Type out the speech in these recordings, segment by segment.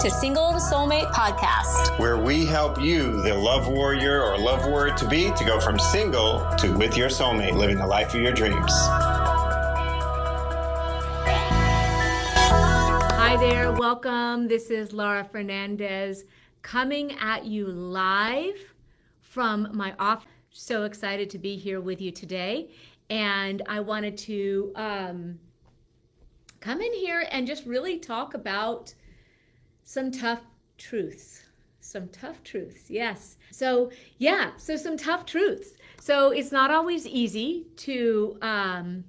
to Single to Soulmate podcast, where we help you, the love warrior or love warrior to be, to go from single to with your soulmate, living the life of your dreams. Hi there, welcome. This is Lara Fernandez coming at you live from my office. So excited to be here with you today. And I wanted to um, come in here and just really talk about some tough truths. Some tough truths, yes. So, yeah, so some tough truths. So, it's not always easy to um,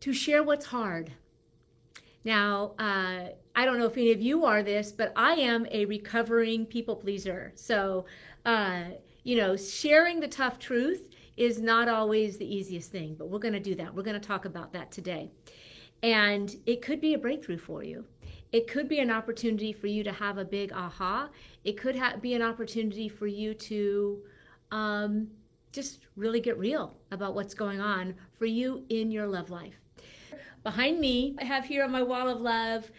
to share what's hard. Now, uh, I don't know if any of you are this, but I am a recovering people pleaser. So, uh, you know, sharing the tough truth is not always the easiest thing, but we're going to do that. We're going to talk about that today. And it could be a breakthrough for you. It could be an opportunity for you to have a big aha. It could ha- be an opportunity for you to um, just really get real about what's going on for you in your love life. Behind me, I have here on my wall of love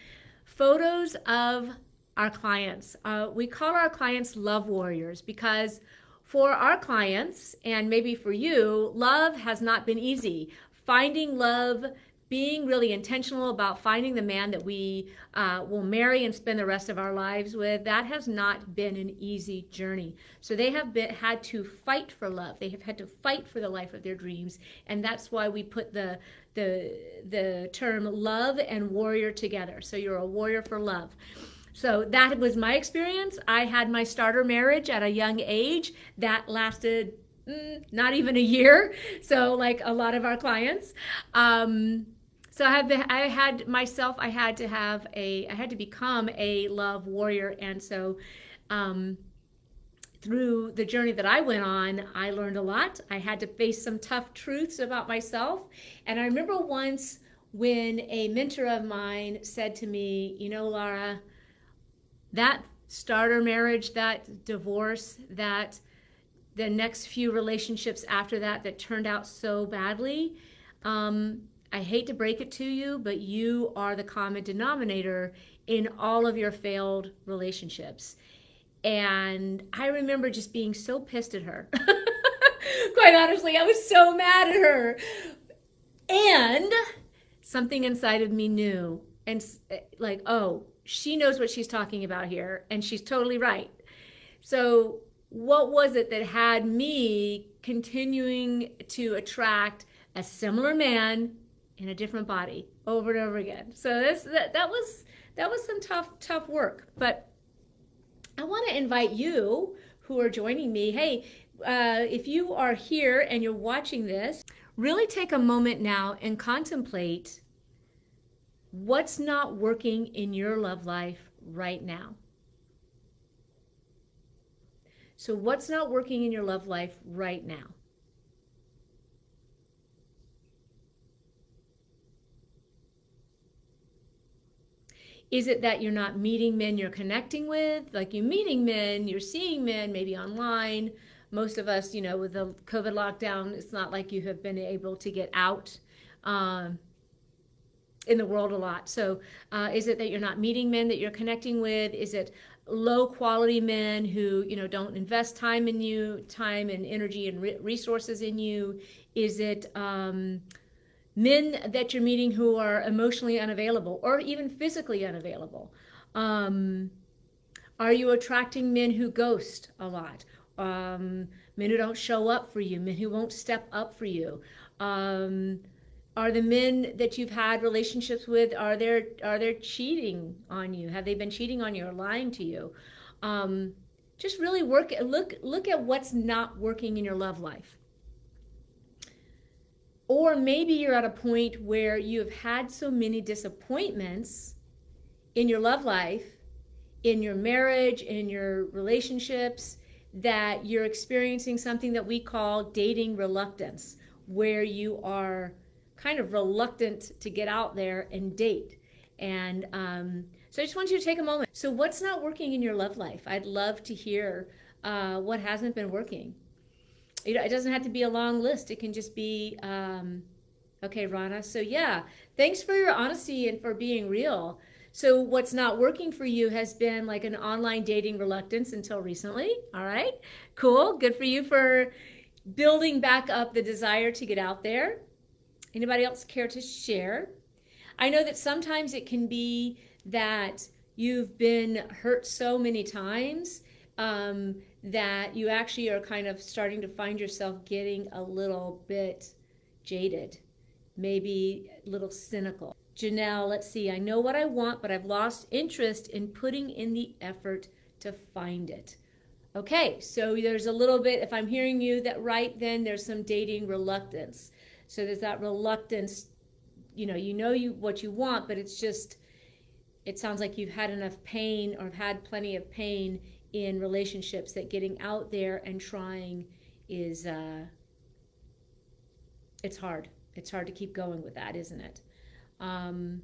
photos of our clients. Uh, we call our clients love warriors because for our clients, and maybe for you, love has not been easy. Finding love being really intentional about finding the man that we uh, will marry and spend the rest of our lives with, that has not been an easy journey. So they have been, had to fight for love. They have had to fight for the life of their dreams, and that's why we put the the the term love and warrior together. So you're a warrior for love. So that was my experience. I had my starter marriage at a young age that lasted mm, not even a year. So like a lot of our clients. Um, so I have the, I had myself I had to have a I had to become a love warrior. And so um, through the journey that I went on I learned a lot. I had to face some tough truths about myself. And I remember once when a mentor of mine said to me you know Lara that starter marriage that divorce that the next few relationships after that that turned out so badly um, I hate to break it to you, but you are the common denominator in all of your failed relationships. And I remember just being so pissed at her. Quite honestly, I was so mad at her. And something inside of me knew, and eh, like, oh, she knows what she's talking about here, and she's totally right. So, what was it that had me continuing to attract a similar man in a different body over and over again. So this that, that was that was some tough tough work. But I want to invite you who are joining me. Hey, uh, if you are here and you're watching this, really take a moment now and contemplate what's not working in your love life right now. So, what's not working in your love life right now? Is it that you're not meeting men you're connecting with? Like you're meeting men, you're seeing men maybe online. Most of us, you know, with the COVID lockdown, it's not like you have been able to get out um, in the world a lot. So, uh, is it that you're not meeting men that you're connecting with? Is it low quality men who, you know, don't invest time in you, time and energy and re- resources in you? Is it, um, men that you're meeting who are emotionally unavailable or even physically unavailable? Um, are you attracting men who ghost a lot? Um, men who don't show up for you, men who won't step up for you? Um, are the men that you've had relationships with are they are they cheating on you? Have they been cheating on you or lying to you? Um, just really work look look at what's not working in your love life or maybe you're at a point where you have had so many disappointments in your love life, in your marriage, in your relationships, that you're experiencing something that we call dating reluctance, where you are kind of reluctant to get out there and date. And um, so I just want you to take a moment. So, what's not working in your love life? I'd love to hear uh, what hasn't been working it doesn't have to be a long list. It can just be, um, okay, Rana. So yeah, thanks for your honesty and for being real. So what's not working for you has been like an online dating reluctance until recently. All right. Cool. Good for you for building back up the desire to get out there. Anybody else care to share? I know that sometimes it can be that you've been hurt so many times um, that you actually are kind of starting to find yourself getting a little bit jaded, maybe a little cynical. Janelle, let's see, I know what I want, but I've lost interest in putting in the effort to find it. Okay, so there's a little bit, if I'm hearing you that right, then there's some dating reluctance. So there's that reluctance, you know, you know you what you want, but it's just it sounds like you've had enough pain or had plenty of pain in relationships that getting out there and trying is uh, it's hard. It's hard to keep going with that, isn't it? Um,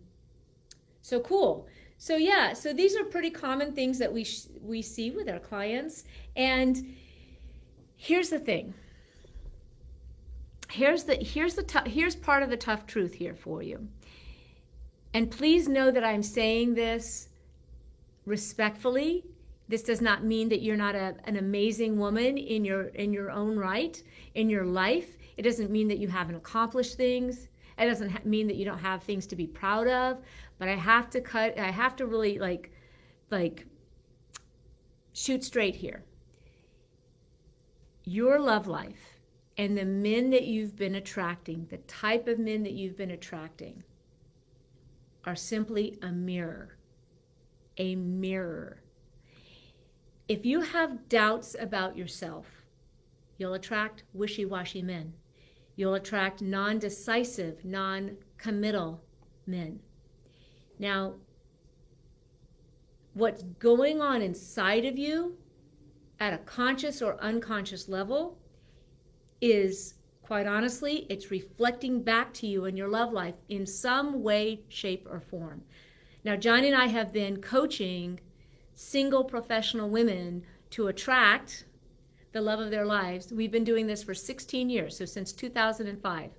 so cool. So yeah, so these are pretty common things that we sh- we see with our clients. And here's the thing. Here's the here's the t- here's part of the tough truth here for you. And please know that I'm saying this respectfully. This does not mean that you're not a, an amazing woman in your in your own right in your life. It doesn't mean that you haven't accomplished things. It doesn't mean that you don't have things to be proud of. But I have to cut. I have to really like, like, shoot straight here. Your love life and the men that you've been attracting, the type of men that you've been attracting, are simply a mirror. A mirror. If you have doubts about yourself, you'll attract wishy washy men. You'll attract non decisive, non committal men. Now, what's going on inside of you at a conscious or unconscious level is quite honestly, it's reflecting back to you in your love life in some way, shape, or form. Now, Johnny and I have been coaching single professional women to attract the love of their lives. We've been doing this for 16 years, so since 2005.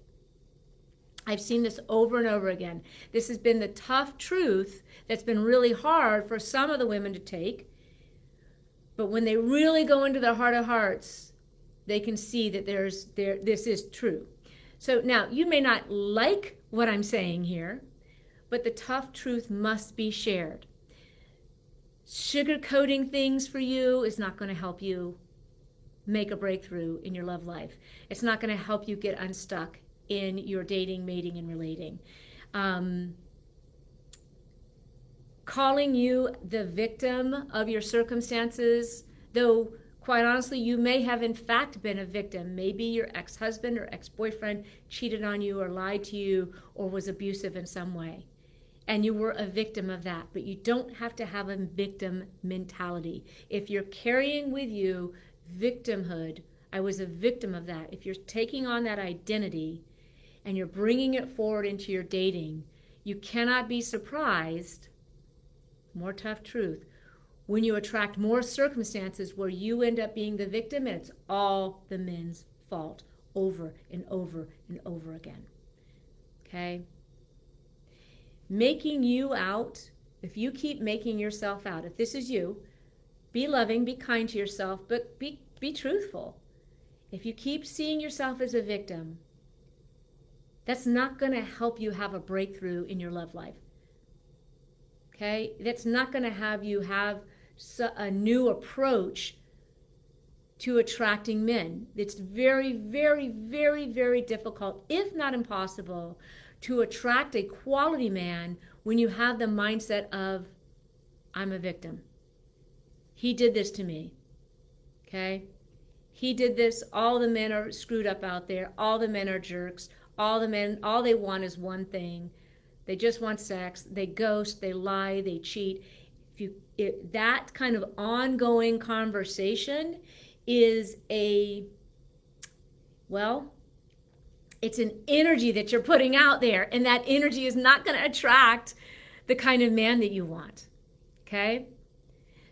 I've seen this over and over again. This has been the tough truth that's been really hard for some of the women to take. But when they really go into their heart of hearts, they can see that there's there this is true. So now you may not like what I'm saying here, but the tough truth must be shared. Sugarcoating things for you is not going to help you make a breakthrough in your love life. It's not going to help you get unstuck in your dating, mating, and relating. Um, calling you the victim of your circumstances, though quite honestly, you may have in fact been a victim. Maybe your ex husband or ex boyfriend cheated on you or lied to you or was abusive in some way. And you were a victim of that. But you don't have to have a victim mentality. If you're carrying with you victimhood, I was a victim of that. If you're taking on that identity and you're bringing it forward into your dating, you cannot be surprised. More tough truth when you attract more circumstances where you end up being the victim and it's all the men's fault over and over and over again. Okay? Making you out, if you keep making yourself out, if this is you, be loving, be kind to yourself, but be, be truthful. If you keep seeing yourself as a victim, that's not going to help you have a breakthrough in your love life. Okay? That's not going to have you have a new approach to attracting men. It's very, very, very, very difficult, if not impossible, to attract a quality man when you have the mindset of, I'm a victim. He did this to me. Okay? He did this. All the men are screwed up out there. All the men are jerks. All the men, all they want is one thing. They just want sex. They ghost, they lie, they cheat If you it, that kind of ongoing conversation is a well it's an energy that you're putting out there and that energy is not going to attract the kind of man that you want okay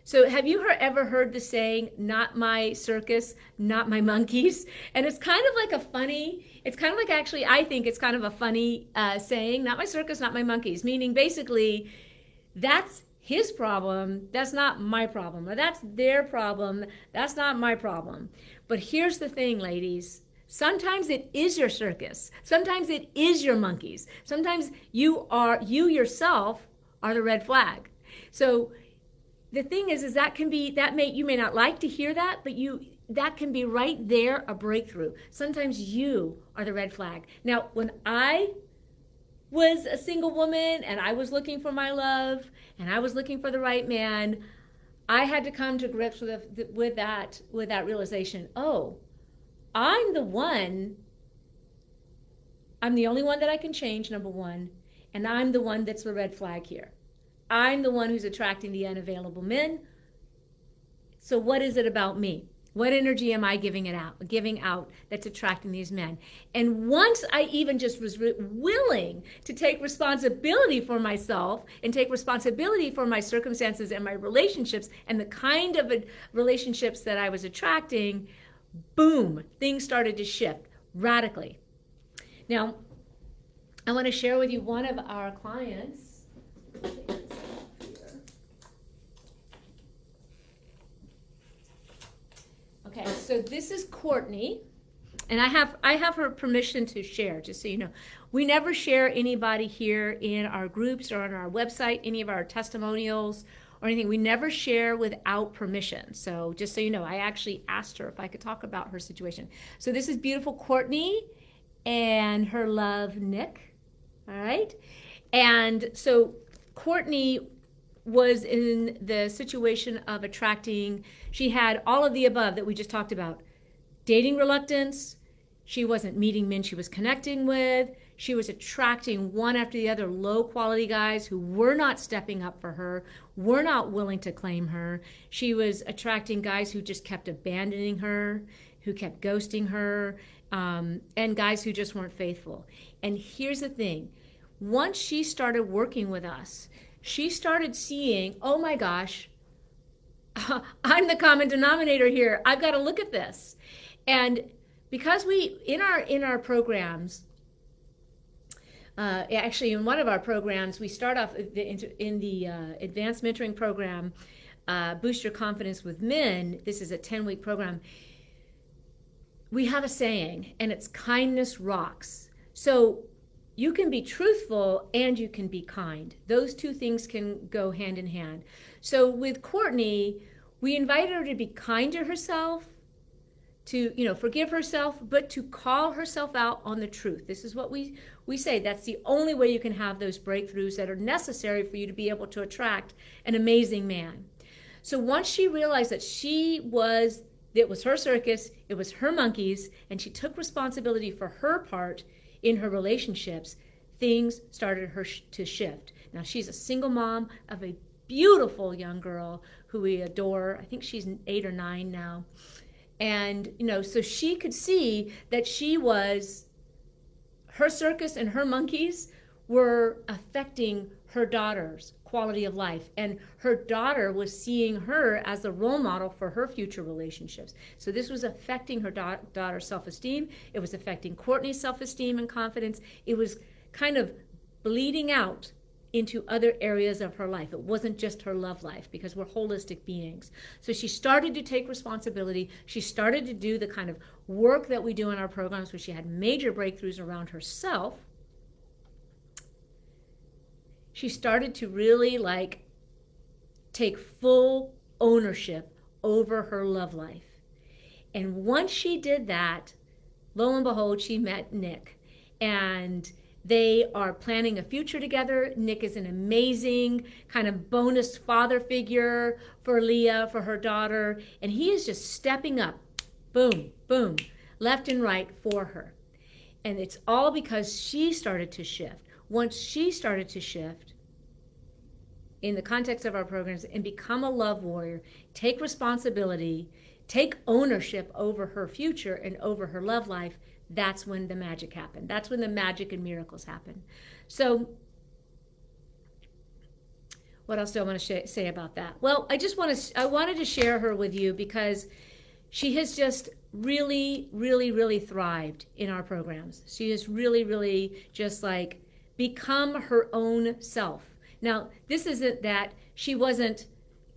so have you heard, ever heard the saying not my circus not my monkeys and it's kind of like a funny it's kind of like actually i think it's kind of a funny uh, saying not my circus not my monkeys meaning basically that's his problem. That's not my problem. Or that's their problem. That's not my problem. But here's the thing, ladies. Sometimes it is your circus. Sometimes it is your monkeys. Sometimes you are you yourself are the red flag. So the thing is is that can be that may you may not like to hear that, but you that can be right there a breakthrough. Sometimes you are the red flag. Now, when I was a single woman and I was looking for my love and I was looking for the right man, I had to come to grips with with that with that realization. Oh, I'm the one I'm the only one that I can change number 1, and I'm the one that's the red flag here. I'm the one who's attracting the unavailable men. So what is it about me? What energy am I giving it out, giving out that's attracting these men? And once I even just was re- willing to take responsibility for myself and take responsibility for my circumstances and my relationships and the kind of uh, relationships that I was attracting, boom, things started to shift radically. Now, I want to share with you one of our clients. Okay, so this is Courtney, and I have I have her permission to share. Just so you know, we never share anybody here in our groups or on our website, any of our testimonials or anything. We never share without permission. So just so you know, I actually asked her if I could talk about her situation. So this is beautiful Courtney and her love Nick. All right, and so Courtney was in the situation of attracting, she had all of the above that we just talked about dating reluctance. She wasn't meeting men she was connecting with. She was attracting one after the other low quality guys who were not stepping up for her, were not willing to claim her. She was attracting guys who just kept abandoning her, who kept ghosting her, um, and guys who just weren't faithful. And here's the thing once she started working with us, she started seeing, oh my gosh, I'm the common denominator here. I've got to look at this. And because we in our in our programs uh, actually in one of our programs we start off in the uh, advanced mentoring program uh, boost your confidence with men this is a 10 week program we have a saying and it's kindness rocks so you can be truthful and you can be kind. Those two things can go hand in hand. So with Courtney, we invited her to be kind to herself, to you know forgive herself, but to call herself out on the truth. This is what we we say. That's the only way you can have those breakthroughs that are necessary for you to be able to attract an amazing man. So once she realized that she was it was her circus, it was her monkeys, and she took responsibility for her part in her relationships, things started her sh- to shift. Now she's a single mom of a beautiful young girl who we adore. I think she's eight or nine now. And, you know, so she could see that she was, her circus and her monkeys were affecting her daughter's quality of life. And her daughter was seeing her as a role model for her future relationships. So this was affecting her da- daughter's self esteem. It was affecting Courtney's self esteem and confidence. It was kind of bleeding out into other areas of her life. It wasn't just her love life because we're holistic beings. So she started to take responsibility. She started to do the kind of work that we do in our programs where she had major breakthroughs around herself she started to really like take full ownership over her love life. And once she did that, lo and behold, she met Nick. And they are planning a future together. Nick is an amazing kind of bonus father figure for Leah, for her daughter. And he is just stepping up, boom, boom, left and right for her. And it's all because she started to shift once she started to shift in the context of our programs and become a love warrior, take responsibility, take ownership over her future and over her love life, that's when the magic happened. That's when the magic and miracles happen. So, what else do I want to sh- say about that? Well, I just want to I wanted to share her with you because she has just really, really, really thrived in our programs. She has really, really just like become her own self, Now, this isn't that she wasn't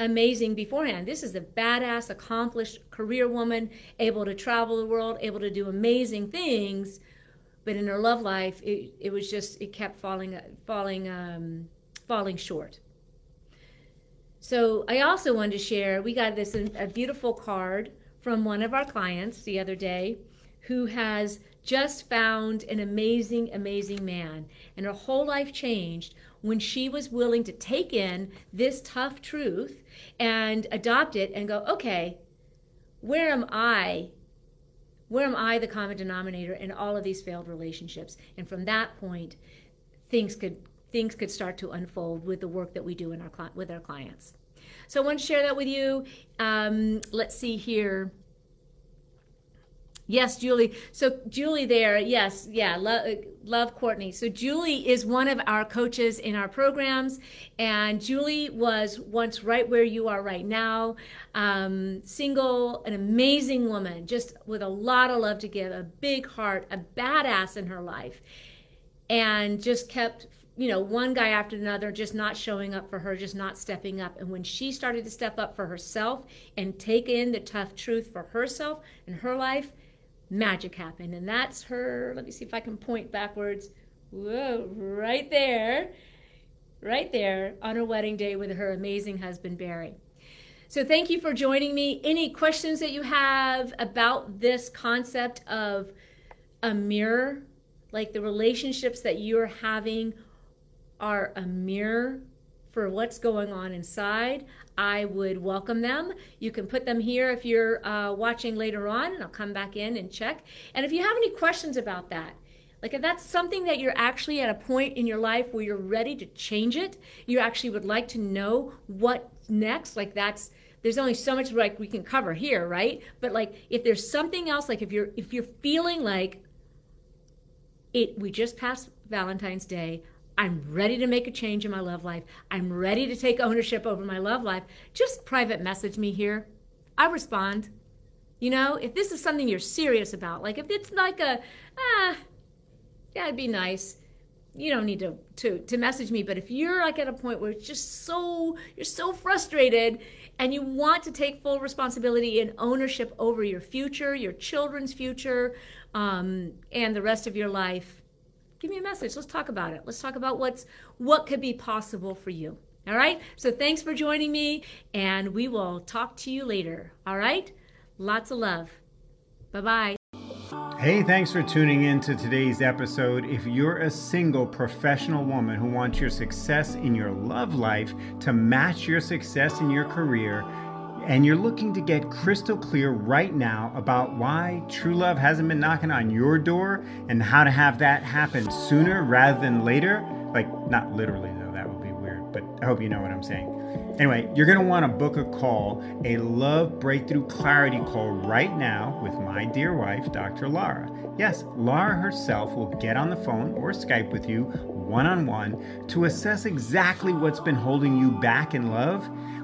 amazing beforehand. This is a badass, accomplished career woman, able to travel the world, able to do amazing things. But in her love life, it, it was just it kept falling falling um, falling short. So I also wanted to share. We got this a beautiful card from one of our clients the other day, who has just found an amazing, amazing man, and her whole life changed when she was willing to take in this tough truth and adopt it and go, okay, where am I? Where am I the common denominator in all of these failed relationships? And from that point, things could things could start to unfold with the work that we do in our with our clients. So I want to share that with you. Um, let's see here. Yes, Julie. So Julie there, yes, yeah, love, love Courtney. So Julie is one of our coaches in our programs, and Julie was once right where you are right now, um, single, an amazing woman, just with a lot of love to give, a big heart, a badass in her life, and just kept you know, one guy after another just not showing up for her, just not stepping up. And when she started to step up for herself and take in the tough truth for herself and her life, magic happened. And that's her, let me see if I can point backwards. Whoa, right there, right there on her wedding day with her amazing husband, Barry. So thank you for joining me. Any questions that you have about this concept of a mirror, like the relationships that you're having are a mirror for what's going on inside, I would welcome them. You can put them here if you're uh, watching later on, and I'll come back in and check. And if you have any questions about that, like if that's something that you're actually at a point in your life where you're ready to change it, you actually would like to know what next, like that's there's only so much like we can cover here, right? But like if there's something else, like if you're if you're feeling like it we just passed Valentine's Day, I'm ready to make a change in my love life. I'm ready to take ownership over my love life. Just private message me here. I respond. You know, if this is something you're serious about, like if it's like a, ah, yeah, it'd be nice. You don't need to, to, to message me. But if you're like at a point where it's just so, you're so frustrated and you want to take full responsibility and ownership over your future, your children's future, um, and the rest of your life, give me a message. Let's talk about it. Let's talk about what's what could be possible for you. All right? So thanks for joining me and we will talk to you later. All right? Lots of love. Bye-bye. Hey, thanks for tuning in to today's episode. If you're a single professional woman who wants your success in your love life to match your success in your career, and you're looking to get crystal clear right now about why true love hasn't been knocking on your door and how to have that happen sooner rather than later, like not literally though, that would be weird, but I hope you know what I'm saying. Anyway, you're going to want to book a call, a love breakthrough clarity call right now with my dear wife, Dr. Lara. Yes, Lara herself will get on the phone or Skype with you one on one to assess exactly what's been holding you back in love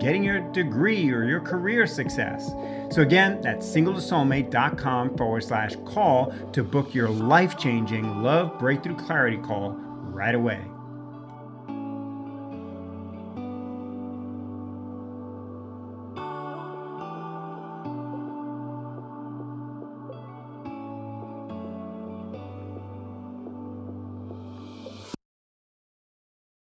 getting your degree or your career success. So, again, that's singletosoulmate.com forward slash call to book your life changing love breakthrough clarity call right away.